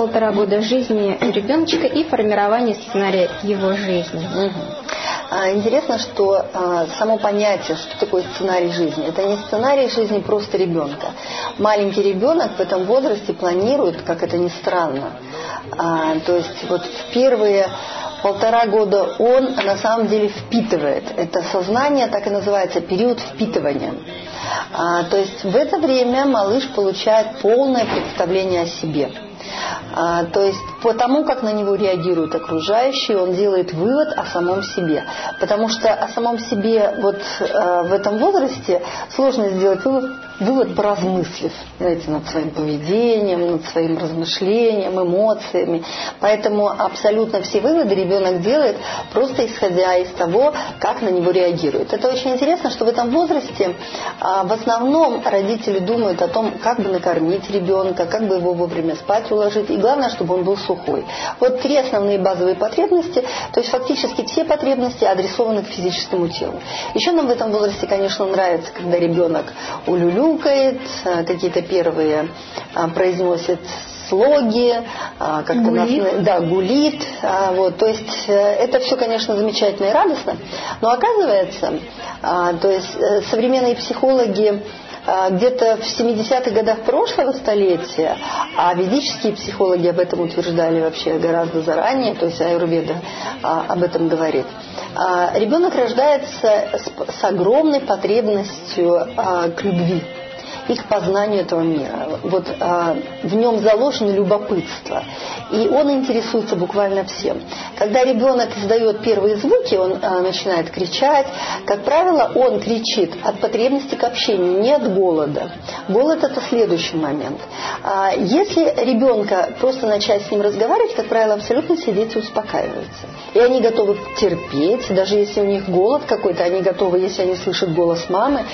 полтора года жизни ребеночка и формирование сценария его жизни. А, интересно, что а, само понятие, что такое сценарий жизни, это не сценарий жизни просто ребенка. Маленький ребенок в этом возрасте планирует, как это ни странно. А, то есть вот в первые полтора года он на самом деле впитывает. Это сознание так и называется, период впитывания. То есть в это время малыш получает полное представление о себе. А, то есть по тому, как на него реагируют окружающие, он делает вывод о самом себе. Потому что о самом себе вот э, в этом возрасте сложно сделать вывод, вывод поразмыслив знаете, над своим поведением, над своим размышлением, эмоциями. Поэтому абсолютно все выводы ребенок делает просто исходя из того, как на него реагирует. Это очень интересно, что в этом возрасте а, в основном родители думают о том, как бы накормить ребенка, как бы его вовремя спать уложить, и главное, чтобы он был сухой. Вот три основные базовые потребности, то есть фактически все потребности адресованы к физическому телу. Еще нам в этом возрасте, конечно, нравится, когда ребенок улюлюкает, а, какие-то первые а, произносит слоги, а, как-то гулит. Нас, да, гулит. А, вот, то есть э, это все, конечно, замечательно и радостно, но оказывается, то есть э, современные психологи где-то в 70-х годах прошлого столетия, а ведические психологи об этом утверждали вообще гораздо заранее, то есть аюрведа а, об этом говорит. А, ребенок рождается с огромной потребностью к любви и к познанию этого мира. Вот а, в нем заложено любопытство, и он интересуется буквально всем. Когда ребенок издает первые звуки, он а, начинает кричать. Как правило, он кричит от потребности к общению, не от голода. Голод это следующий момент. А, если ребенка просто начать с ним разговаривать, как правило, абсолютно все дети успокаиваются. И они готовы терпеть, даже если у них голод какой-то, они готовы, если они слышат голос мамы,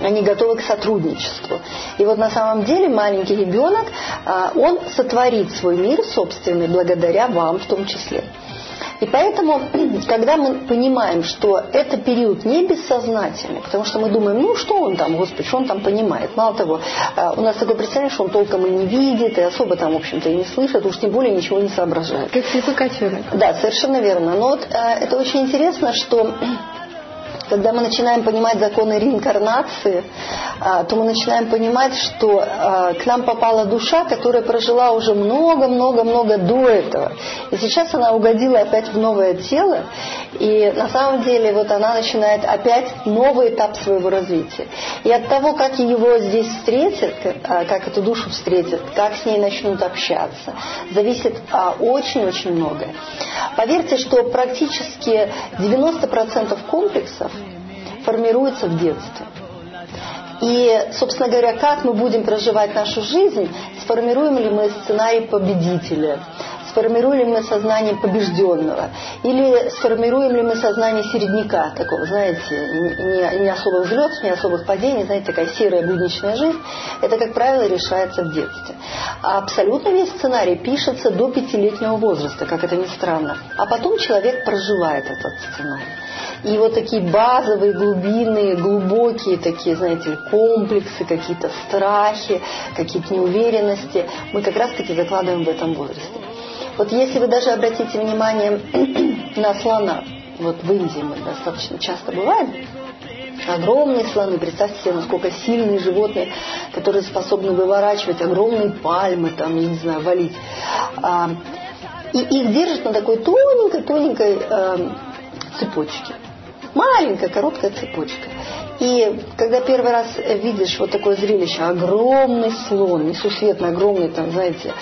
они готовы к сотрудничеству. И вот на самом деле маленький ребенок, а, он сотворит свой мир собственный благодаря вам в том числе. И поэтому, когда мы понимаем, что это период не бессознательный, потому что мы думаем, ну что он там, Господи, что он там понимает. Мало того, а, у нас такое представление, что он толком и не видит, и особо там, в общем-то, и не слышит, уж тем более ничего не соображает. Как слепой котенок. Да, совершенно верно. Но вот а, это очень интересно, что когда мы начинаем понимать законы реинкарнации, а, то мы начинаем понимать, что а, к нам попала душа, которая прожила уже много-много-много до этого. И сейчас она угодила опять в новое тело, и на самом деле вот она начинает опять новый этап своего развития. И от того, как его здесь встретят, а, как эту душу встретят, как с ней начнут общаться, зависит очень-очень многое. Поверьте, что практически 90% комплексов формируется в детстве. И, собственно говоря, как мы будем проживать нашу жизнь, сформируем ли мы сценарий победителя, сформируем ли мы сознание побежденного, или сформируем ли мы сознание середняка, такого, знаете, не, не особых взлетов, не особых падений, знаете, такая серая будничная жизнь, это, как правило, решается в детстве. А абсолютно весь сценарий пишется до пятилетнего возраста, как это ни странно. А потом человек проживает этот сценарий. И вот такие базовые, глубинные, глубокие такие, знаете, комплексы, какие-то страхи, какие-то неуверенности мы как раз-таки закладываем в этом возрасте. Вот если вы даже обратите внимание на слона, вот в Индии мы достаточно часто бываем, огромные слоны, представьте себе, насколько сильные животные, которые способны выворачивать огромные пальмы, там, я не знаю, валить. А, и их держат на такой тоненькой-тоненькой э, цепочке. Маленькая, короткая цепочка. И когда первый раз видишь вот такое зрелище, огромный слон, несусветно огромный, там, знаете,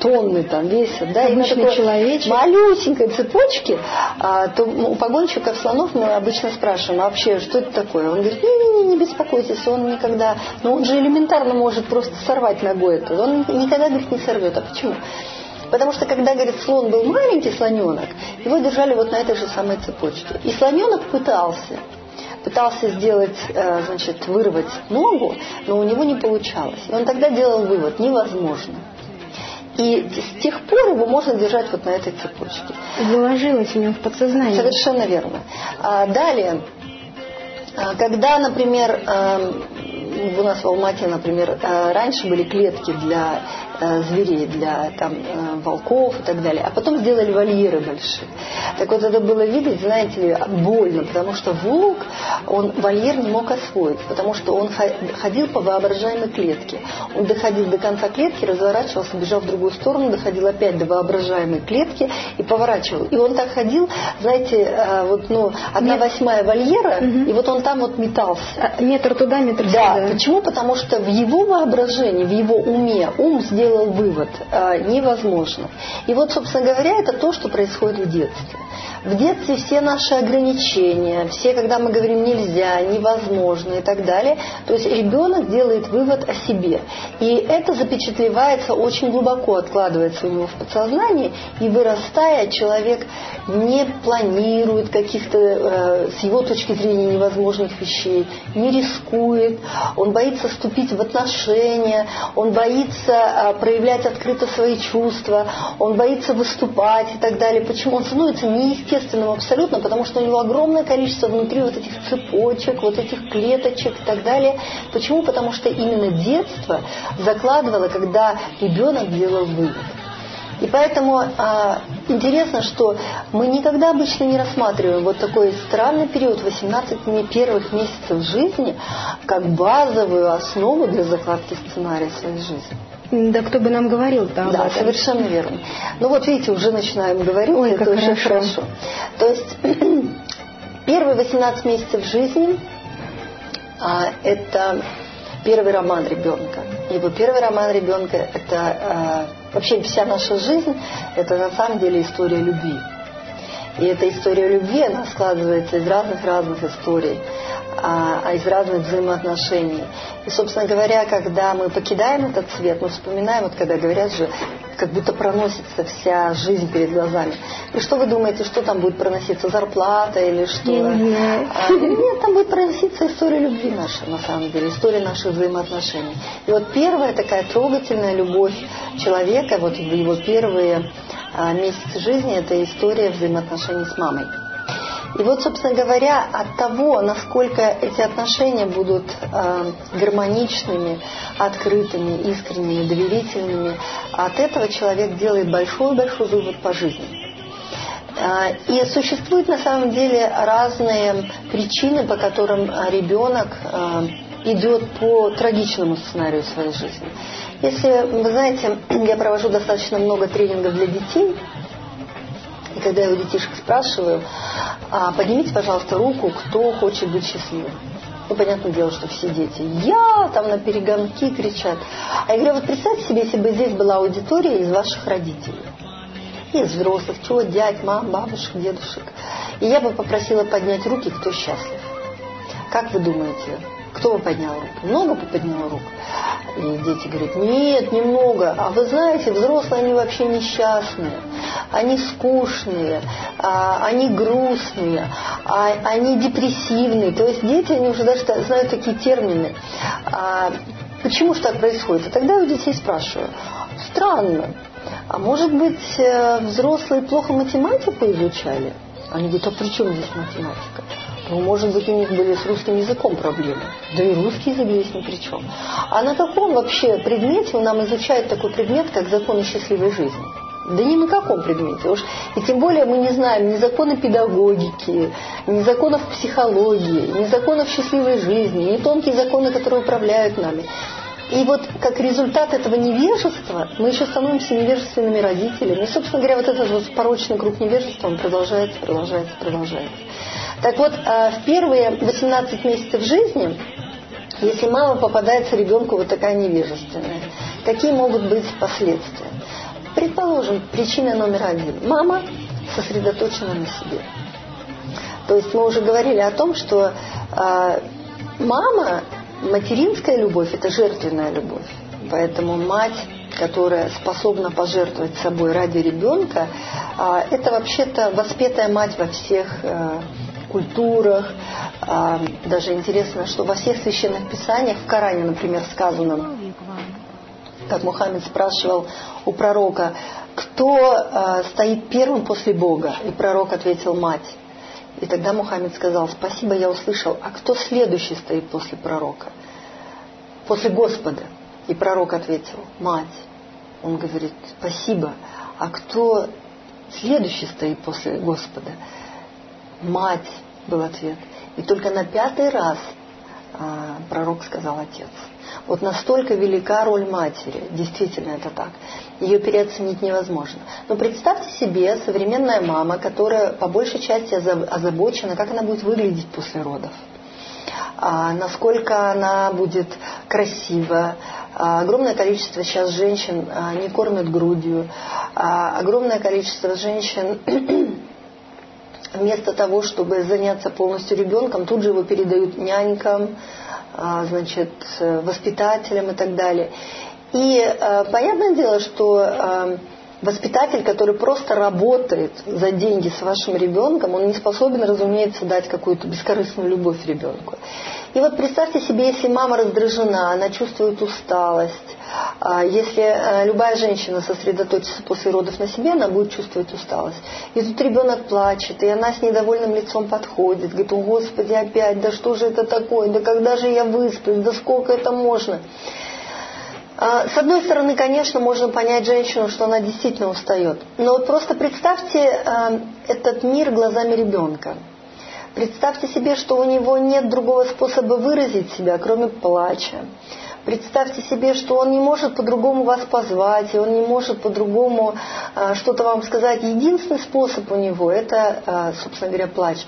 тонны там весит, да, Обычный и на человечек. малюсенькой цепочке, а, то у погонщиков слонов мы обычно спрашиваем, а вообще, что это такое? Он говорит, не-не-не, не беспокойтесь, он никогда, ну он же элементарно может просто сорвать ногой это, он никогда, говорит, не сорвет. А почему? Потому что когда, говорит, слон был маленький слоненок, его держали вот на этой же самой цепочке. И слоненок пытался, пытался сделать, э, значит, вырвать ногу, но у него не получалось. И он тогда делал вывод, невозможно. И с тех пор его можно держать вот на этой цепочке. Заложилось у него в подсознании. Совершенно верно. А далее, а, когда, например, эм, у нас в Алмате, например, э, раньше были клетки для э, зверей, для там, э, волков и так далее. А потом сделали вольеры большие. Так вот это было видеть, знаете ли, больно, потому что волк, он вольер не мог освоить, потому что он ходил по воображаемой клетке. Он доходил до конца клетки, разворачивался, бежал в другую сторону, доходил опять до воображаемой клетки и поворачивал. И он так ходил, знаете, вот, ну, одна восьмая вольера, угу. и вот он там вот метался. А, метр туда, метр да. сюда. Да, почему? Потому что в его воображении, в его уме, ум сделал вывод, э, невозможно. И вот, собственно говоря, это то, что происходит в детстве. В детстве все наши ограничения, все, когда мы говорим нельзя, невозможно и так далее, то есть ребенок делает вывод о себе. И это запечатлевается очень глубоко, откладывается у него в подсознании, и вырастая, человек не планирует каких-то, э, с его точки зрения, невозможных вещей, не рискует, он боится вступить в отношения, он боится э, проявлять открыто свои чувства, он боится выступать и так далее. Почему он становится неестественным? Естественным абсолютно, потому что у него огромное количество внутри вот этих цепочек, вот этих клеточек и так далее. Почему? Потому что именно детство закладывало, когда ребенок делал вывод. И поэтому а, интересно, что мы никогда обычно не рассматриваем вот такой странный период 18 первых месяцев жизни как базовую основу для закладки сценария своей жизни. Да кто бы нам говорил-то Да, совершенно верно. Ну вот видите, уже начинаем говорить, Ой, это уже хорошо. хорошо. То есть первые 18 месяцев жизни а, это первый роман ребенка. Его первый роман ребенка это а, вообще вся наша жизнь, это на самом деле история любви. И эта история любви, она складывается из разных-разных историй а, а из разных взаимоотношений. И, собственно говоря, когда мы покидаем этот свет, мы вспоминаем, вот когда говорят же, как будто проносится вся жизнь перед глазами. И что вы думаете, что там будет проноситься? Зарплата или что? Нет, а, нет там будет проноситься история любви наша, на самом деле, история наших взаимоотношений. И вот первая такая трогательная любовь человека, вот его первые а, месяцы жизни, это история взаимоотношений с мамой. И вот, собственно говоря, от того, насколько эти отношения будут э, гармоничными, открытыми, искренними, доверительными, от этого человек делает большой-большой вывод по жизни. Э, и существуют на самом деле разные причины, по которым ребенок идет по трагичному сценарию своей жизни. Если вы знаете, я провожу достаточно много тренингов для детей, и когда я у детишек спрашиваю, а, поднимите, пожалуйста, руку, кто хочет быть счастливым. Ну, понятное дело, что все дети. Я там на перегонки кричат. А я говорю, вот представьте себе, если бы здесь была аудитория из ваших родителей. Из взрослых, чего, дядь, мам, бабушек, дедушек. И я бы попросила поднять руки, кто счастлив. Как вы думаете, кто поднял руку? Много бы поднял руку. И дети говорят, нет, немного. А вы знаете, взрослые, они вообще несчастные. Они скучные, а, они грустные, а, они депрессивные. То есть дети, они уже даже знают такие термины. А, почему же так происходит? И тогда я у детей спрашиваю, странно, а может быть э, взрослые плохо математику изучали? Они говорят, а при чем здесь математика? Ну, может быть, у них были с русским языком проблемы. Да и русский язык здесь ни при чем. А на каком вообще предмете у нам изучают такой предмет, как законы счастливой жизни? Да ни на каком предмете. Уж, и тем более мы не знаем ни законы педагогики, ни законов психологии, ни законов счастливой жизни, ни тонкие законы, которые управляют нами. И вот как результат этого невежества мы еще становимся невежественными родителями. И, собственно говоря, вот этот вот порочный круг невежества, он продолжается, продолжается, продолжается. Так вот, а, в первые 18 месяцев жизни, если мама попадается ребенку вот такая невежественная, какие могут быть последствия? Предположим, причина номер один. Мама сосредоточена на себе. То есть мы уже говорили о том, что э, мама, материнская любовь – это жертвенная любовь. Поэтому мать, которая способна пожертвовать собой ради ребенка, э, это вообще-то воспетая мать во всех культурах. А, даже интересно, что во всех священных писаниях, в Коране, например, сказано, как Мухаммед спрашивал у пророка, кто а, стоит первым после Бога? И пророк ответил, мать. И тогда Мухаммед сказал, спасибо, я услышал, а кто следующий стоит после пророка? После Господа. И пророк ответил, мать. Он говорит, спасибо. А кто следующий стоит после Господа? Мать, был ответ. И только на пятый раз а, пророк сказал отец. Вот настолько велика роль матери, действительно это так. Ее переоценить невозможно. Но представьте себе современная мама, которая по большей части озабочена, как она будет выглядеть после родов. А, насколько она будет красива. А, огромное количество сейчас женщин а, не кормят грудью. А, огромное количество женщин вместо того, чтобы заняться полностью ребенком, тут же его передают нянькам, а, значит, воспитателям и так далее. И а, понятное дело, что а, воспитатель, который просто работает за деньги с вашим ребенком, он не способен, разумеется, дать какую-то бескорыстную любовь ребенку. И вот представьте себе, если мама раздражена, она чувствует усталость, а, если э, любая женщина сосредоточится после родов на себе, она будет чувствовать усталость. И тут ребенок плачет, и она с недовольным лицом подходит, говорит, о Господи, опять, да что же это такое, да когда же я высплюсь, да сколько это можно. А, с одной стороны, конечно, можно понять женщину, что она действительно устает. Но вот просто представьте э, этот мир глазами ребенка. Представьте себе, что у него нет другого способа выразить себя, кроме плача. Представьте себе, что он не может по-другому вас позвать, и он не может по-другому э, что-то вам сказать. Единственный способ у него – это, собственно говоря, плач.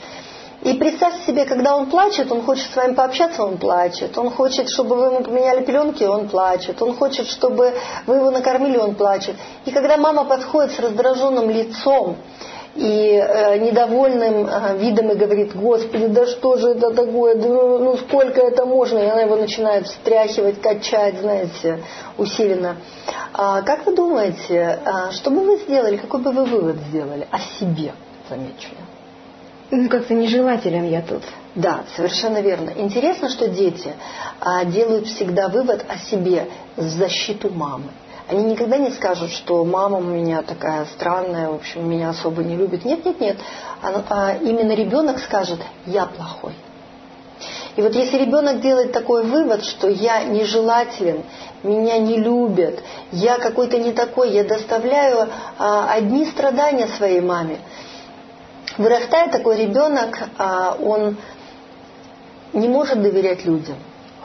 И представьте себе, когда он плачет, он хочет с вами пообщаться, он плачет. Он хочет, чтобы вы ему поменяли пеленки, он плачет. Он хочет, чтобы вы его накормили, он плачет. И когда мама подходит с раздраженным лицом, и э, недовольным э, видом и говорит, Господи, да что же это такое, да, ну, ну сколько это можно, и она его начинает встряхивать, качать, знаете, усиленно. А как вы думаете, а, что бы вы сделали, какой бы вы вывод сделали о себе, замечу я? Ну, как-то нежелателен я тут. Да, совершенно верно. Интересно, что дети а, делают всегда вывод о себе в защиту мамы. Они никогда не скажут, что мама у меня такая странная, в общем, меня особо не любит. Нет, нет, нет. А, а именно ребенок скажет, я плохой. И вот если ребенок делает такой вывод, что я нежелателен, меня не любят, я какой-то не такой, я доставляю а, одни страдания своей маме, вырастает такой ребенок, а, он не может доверять людям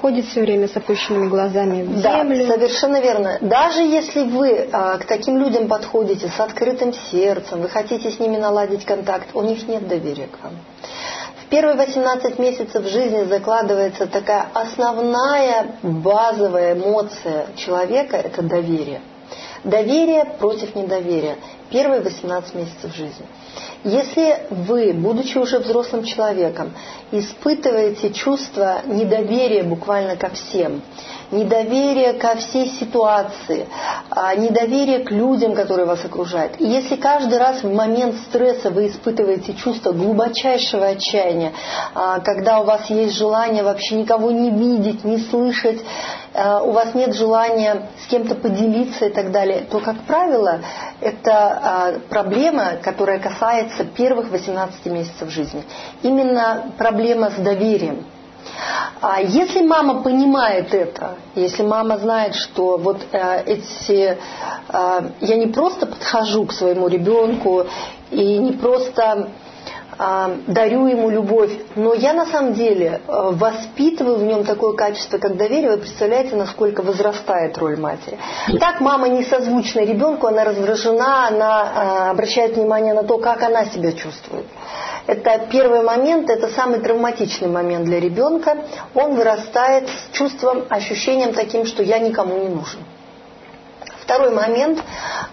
ходит все время с опущенными глазами в землю. Да, совершенно верно. Даже если вы а, к таким людям подходите с открытым сердцем, вы хотите с ними наладить контакт, у них нет доверия к вам. В первые 18 месяцев жизни закладывается такая основная базовая эмоция человека – это доверие. Доверие против недоверия. Первые 18 месяцев жизни. Если вы, будучи уже взрослым человеком, испытываете чувство недоверия буквально ко всем, недоверие ко всей ситуации, а, недоверие к людям, которые вас окружают. И если каждый раз в момент стресса вы испытываете чувство глубочайшего отчаяния, а, когда у вас есть желание вообще никого не видеть, не слышать, у вас нет желания с кем-то поделиться и так далее, то, как правило, это проблема, которая касается первых 18 месяцев жизни. Именно проблема с доверием. А если мама понимает это, если мама знает, что вот э, эти, э, я не просто подхожу к своему ребенку и не просто э, дарю ему любовь, но я на самом деле э, воспитываю в нем такое качество, как доверие, вы представляете, насколько возрастает роль матери. Так мама не созвучна ребенку, она раздражена, она э, обращает внимание на то, как она себя чувствует. Это первый момент, это самый травматичный момент для ребенка. Он вырастает с чувством, ощущением таким, что я никому не нужен. Второй момент,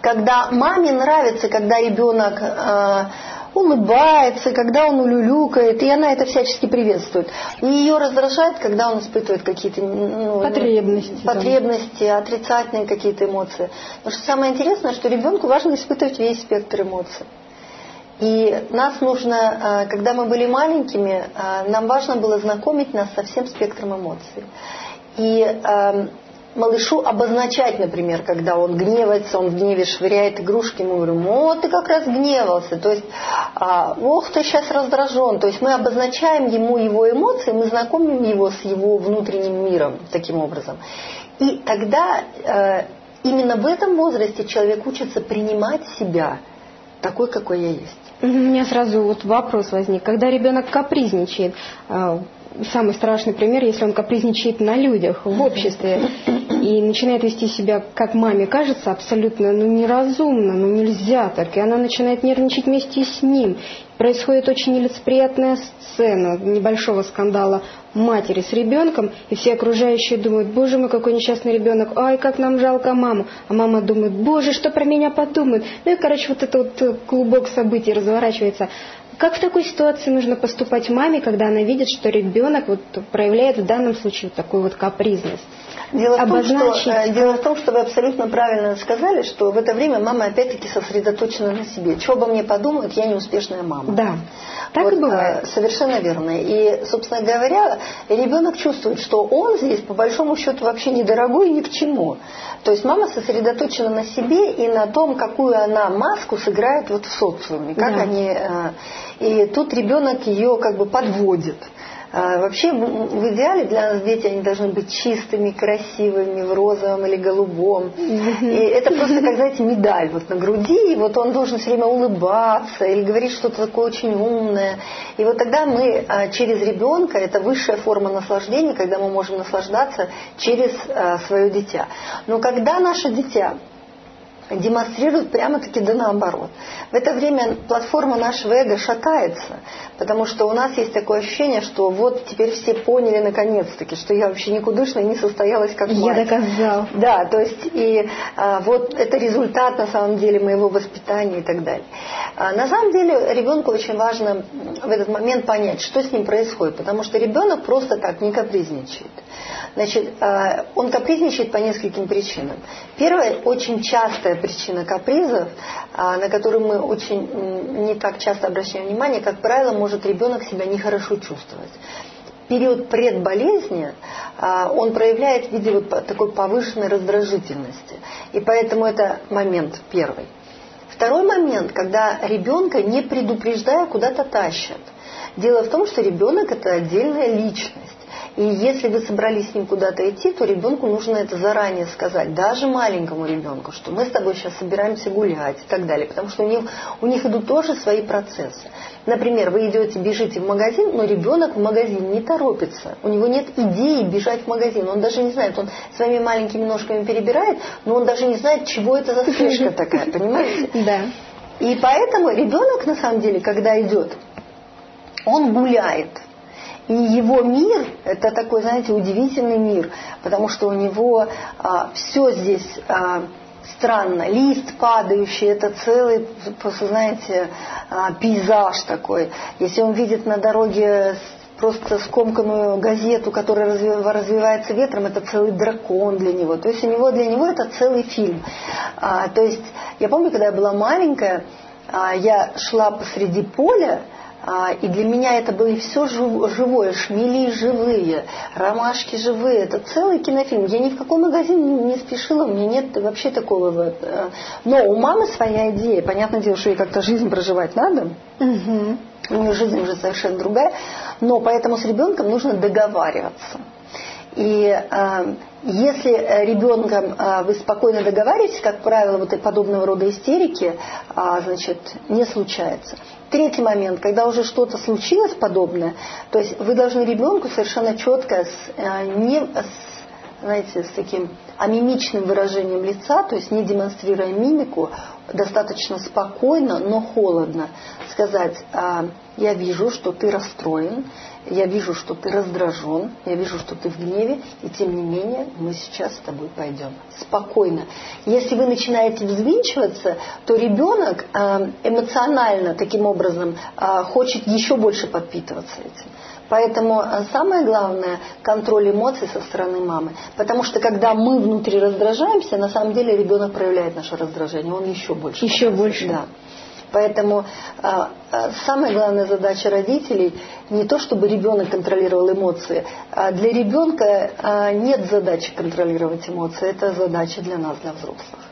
когда маме нравится, когда ребенок э, улыбается, когда он улюлюкает, и она это всячески приветствует. И ее раздражает, когда он испытывает какие-то ну, потребности, потребности отрицательные какие-то эмоции. Потому что самое интересное, что ребенку важно испытывать весь спектр эмоций. И нас нужно, э, когда мы были маленькими, э, нам важно было знакомить нас со всем спектром эмоций. И малышу обозначать, например, когда он гневается, он в гневе швыряет игрушки, мы говорим, о, ты как раз гневался, то есть, а, ох, ты сейчас раздражен, то есть мы обозначаем ему его эмоции, мы знакомим его с его внутренним миром таким образом. И тогда э, именно в этом возрасте человек учится принимать себя такой, какой я есть. У меня сразу вот вопрос возник. Когда ребенок капризничает, а, самый страшный пример, если он капризничает на людях, в обществе, и начинает вести себя, как маме кажется, абсолютно ну, неразумно, ну нельзя так, и она начинает нервничать вместе с ним. Происходит очень нелицеприятная сцена небольшого скандала матери с ребенком, и все окружающие думают, боже мой, какой несчастный ребенок, ай, как нам жалко маму. А мама думает, боже, что про меня подумают. Ну и, короче, вот этот вот клубок событий разворачивается. Как в такой ситуации нужно поступать маме, когда она видит, что ребенок вот проявляет в данном случае вот такую вот капризность? Дело в, том, что, э, дело в том, что вы абсолютно правильно сказали, что в это время мама опять-таки сосредоточена на себе. Что обо мне подумают, я неуспешная мама. Да, так вот, и бывает. Э, совершенно верно. И, собственно говоря, ребенок чувствует, что он здесь, по большому счету, вообще недорогой ни к чему. То есть мама сосредоточена на себе и на том, какую она маску сыграет вот в социуме. Как да. они, э, и тут ребенок ее как бы подводит. А, вообще, в идеале для нас дети, они должны быть чистыми, красивыми, в розовом или голубом. И это просто, как, знаете, медаль вот на груди, и вот он должен все время улыбаться или говорить что-то такое очень умное. И вот тогда мы а, через ребенка, это высшая форма наслаждения, когда мы можем наслаждаться через а, свое дитя. Но когда наше дитя демонстрируют прямо-таки да наоборот. В это время платформа нашего эго шатается, потому что у нас есть такое ощущение, что вот теперь все поняли наконец-таки, что я вообще никудышная, не состоялась как мать. Я доказал. Да, то есть и а, вот это результат на самом деле моего воспитания и так далее. А, на самом деле ребенку очень важно в этот момент понять, что с ним происходит, потому что ребенок просто так не капризничает. Значит, а, он капризничает по нескольким причинам. Первая, очень частая причина капризов, а, на которую мы очень не так часто обращаем внимание, как правило, может ребенок себя нехорошо чувствовать период предболезни а, он проявляет в виде вот такой повышенной раздражительности. И поэтому это момент первый. Второй момент, когда ребенка не предупреждая куда-то тащат. Дело в том, что ребенок это отдельная личность. И если вы собрались с ним куда-то идти, то ребенку нужно это заранее сказать, даже маленькому ребенку, что мы с тобой сейчас собираемся гулять и так далее, потому что у них, у них идут тоже свои процессы. Например, вы идете, бежите в магазин, но ребенок в магазин не торопится. У него нет идеи бежать в магазин. Он даже не знает, он своими маленькими ножками перебирает, но он даже не знает, чего это за спешка такая, понимаете? Да. И поэтому ребенок, на самом деле, когда идет, он гуляет. И его мир, это такой, знаете, удивительный мир, потому что у него а, все здесь а, странно. Лист падающий, это целый, просто, знаете, а, пейзаж такой. Если он видит на дороге просто скомканную газету, которая развивается ветром, это целый дракон для него. То есть у него для него это целый фильм. А, то есть я помню, когда я была маленькая, а, я шла посреди поля, и для меня это было все живое, шмели живые, ромашки живые. Это целый кинофильм. Я ни в какой магазин не спешила, у меня нет вообще такого вот. Э. Но у мамы своя идея. Понятное дело, что ей как-то жизнь проживать надо. Угу. У нее жизнь уже совершенно другая. Но поэтому с ребенком нужно договариваться. И э, если ребенком э, вы спокойно договариваетесь, как правило, вот подобного рода истерики, э, значит, не случается. Третий момент, когда уже что-то случилось подобное, то есть вы должны ребенку совершенно четко, с, э, не с, знаете, с таким амимичным выражением лица, то есть не демонстрируя мимику, достаточно спокойно, но холодно сказать, «А, я вижу, что ты расстроен, я вижу, что ты раздражен, я вижу, что ты в гневе, и тем не менее мы сейчас с тобой пойдем. Спокойно. Если вы начинаете взвинчиваться, то ребенок э, эмоционально таким образом э, хочет еще больше подпитываться этим. Поэтому э, самое главное – контроль эмоций со стороны мамы. Потому что когда мы внутри раздражаемся, на самом деле ребенок проявляет наше раздражение, он еще больше. Еще больше. Да. Поэтому а, а, самая главная задача родителей не то, чтобы ребенок контролировал эмоции, а для ребенка нет задачи контролировать эмоции, это задача для нас, для взрослых.